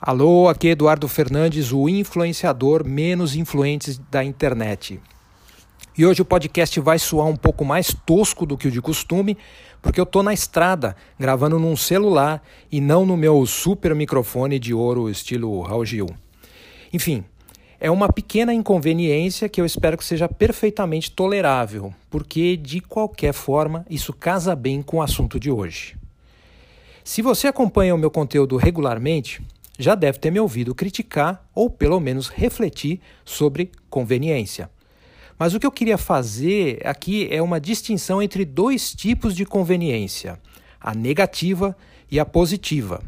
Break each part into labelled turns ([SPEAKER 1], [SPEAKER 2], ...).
[SPEAKER 1] Alô, aqui é Eduardo Fernandes, o influenciador menos influente da internet. E hoje o podcast vai soar um pouco mais tosco do que o de costume, porque eu estou na estrada, gravando num celular e não no meu super microfone de ouro estilo Raul Gil. Enfim, é uma pequena inconveniência que eu espero que seja perfeitamente tolerável, porque de qualquer forma isso casa bem com o assunto de hoje. Se você acompanha o meu conteúdo regularmente, já deve ter me ouvido criticar ou pelo menos refletir sobre conveniência. Mas o que eu queria fazer aqui é uma distinção entre dois tipos de conveniência: a negativa e a positiva.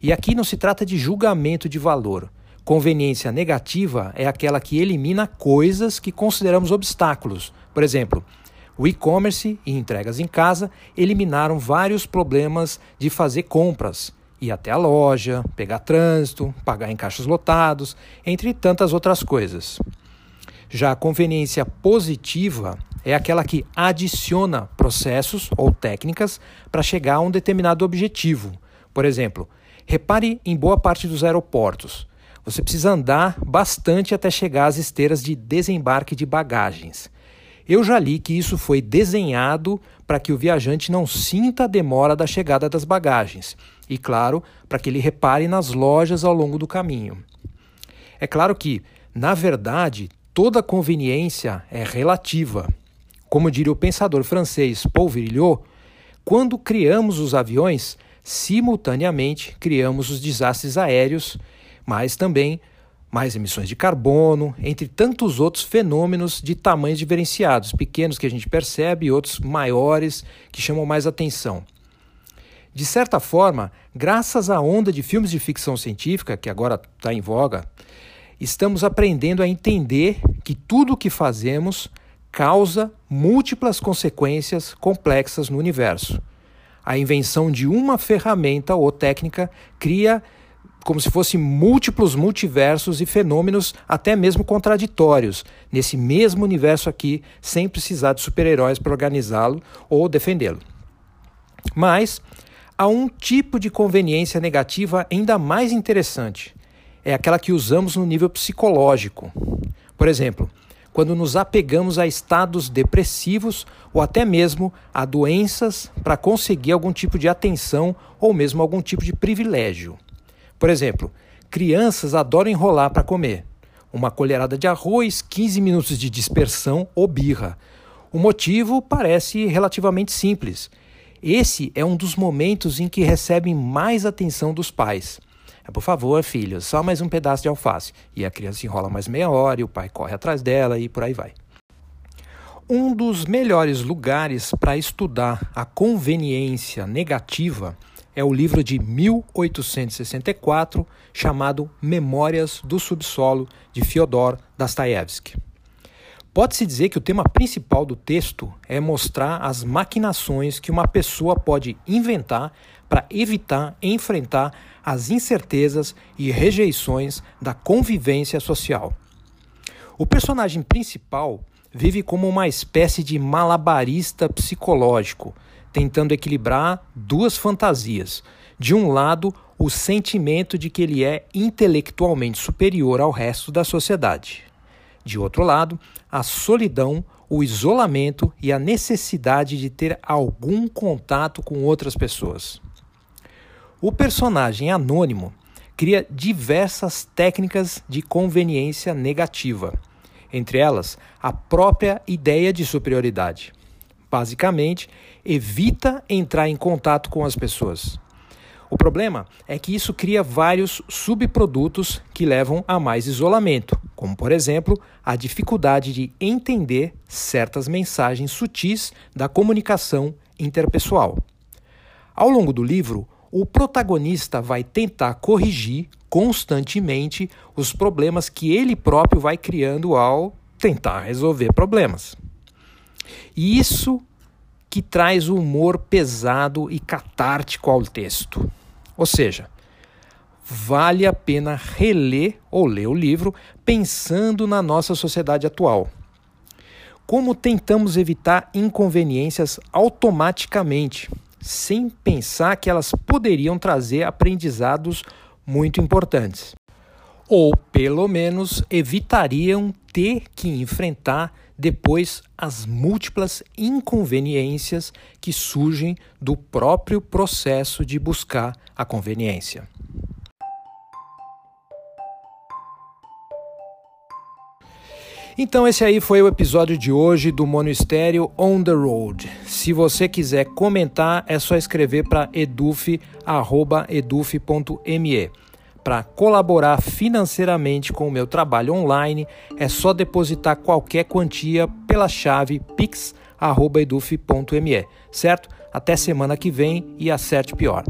[SPEAKER 1] E aqui não se trata de julgamento de valor. Conveniência negativa é aquela que elimina coisas que consideramos obstáculos. Por exemplo, o e-commerce e entregas em casa eliminaram vários problemas de fazer compras, ir até a loja, pegar trânsito, pagar em caixas lotados, entre tantas outras coisas. Já a conveniência positiva é aquela que adiciona processos ou técnicas para chegar a um determinado objetivo. Por exemplo, repare em boa parte dos aeroportos. Você precisa andar bastante até chegar às esteiras de desembarque de bagagens. Eu já li que isso foi desenhado para que o viajante não sinta a demora da chegada das bagagens e, claro, para que ele repare nas lojas ao longo do caminho. É claro que, na verdade, toda conveniência é relativa. Como diria o pensador francês Paul Virilot, quando criamos os aviões, simultaneamente criamos os desastres aéreos, mas também mais emissões de carbono, entre tantos outros fenômenos de tamanhos diferenciados, pequenos que a gente percebe e outros maiores que chamam mais atenção. De certa forma, graças à onda de filmes de ficção científica, que agora está em voga, estamos aprendendo a entender que tudo o que fazemos causa múltiplas consequências complexas no universo. A invenção de uma ferramenta ou técnica cria como se fossem múltiplos multiversos e fenômenos até mesmo contraditórios nesse mesmo universo aqui, sem precisar de super-heróis para organizá-lo ou defendê-lo. Mas há um tipo de conveniência negativa ainda mais interessante. É aquela que usamos no nível psicológico. Por exemplo, quando nos apegamos a estados depressivos ou até mesmo a doenças para conseguir algum tipo de atenção ou mesmo algum tipo de privilégio. Por exemplo, crianças adoram enrolar para comer. Uma colherada de arroz, 15 minutos de dispersão ou birra. O motivo parece relativamente simples. Esse é um dos momentos em que recebem mais atenção dos pais. É, por favor, filho, só mais um pedaço de alface. E a criança enrola mais meia hora e o pai corre atrás dela e por aí vai. Um dos melhores lugares para estudar a conveniência negativa é o livro de 1864 chamado Memórias do Subsolo de Fyodor Dostoiévski. Pode-se dizer que o tema principal do texto é mostrar as maquinações que uma pessoa pode inventar para evitar enfrentar as incertezas e rejeições da convivência social. O personagem principal vive como uma espécie de malabarista psicológico tentando equilibrar duas fantasias. De um lado, o sentimento de que ele é intelectualmente superior ao resto da sociedade. De outro lado, a solidão, o isolamento e a necessidade de ter algum contato com outras pessoas. O personagem anônimo cria diversas técnicas de conveniência negativa, entre elas a própria ideia de superioridade. Basicamente, evita entrar em contato com as pessoas. O problema é que isso cria vários subprodutos que levam a mais isolamento, como, por exemplo, a dificuldade de entender certas mensagens sutis da comunicação interpessoal. Ao longo do livro, o protagonista vai tentar corrigir constantemente os problemas que ele próprio vai criando ao tentar resolver problemas. E isso que traz o humor pesado e catártico ao texto. Ou seja, vale a pena reler ou ler o livro pensando na nossa sociedade atual. Como tentamos evitar inconveniências automaticamente, sem pensar que elas poderiam trazer aprendizados muito importantes. Ou, pelo menos, evitariam ter que enfrentar depois as múltiplas inconveniências que surgem do próprio processo de buscar a conveniência. Então esse aí foi o episódio de hoje do Monistério On The Road. Se você quiser comentar, é só escrever para eduf.eduf.me. Para colaborar financeiramente com o meu trabalho online, é só depositar qualquer quantia pela chave pix.eduf.me, certo? Até semana que vem e acerte pior.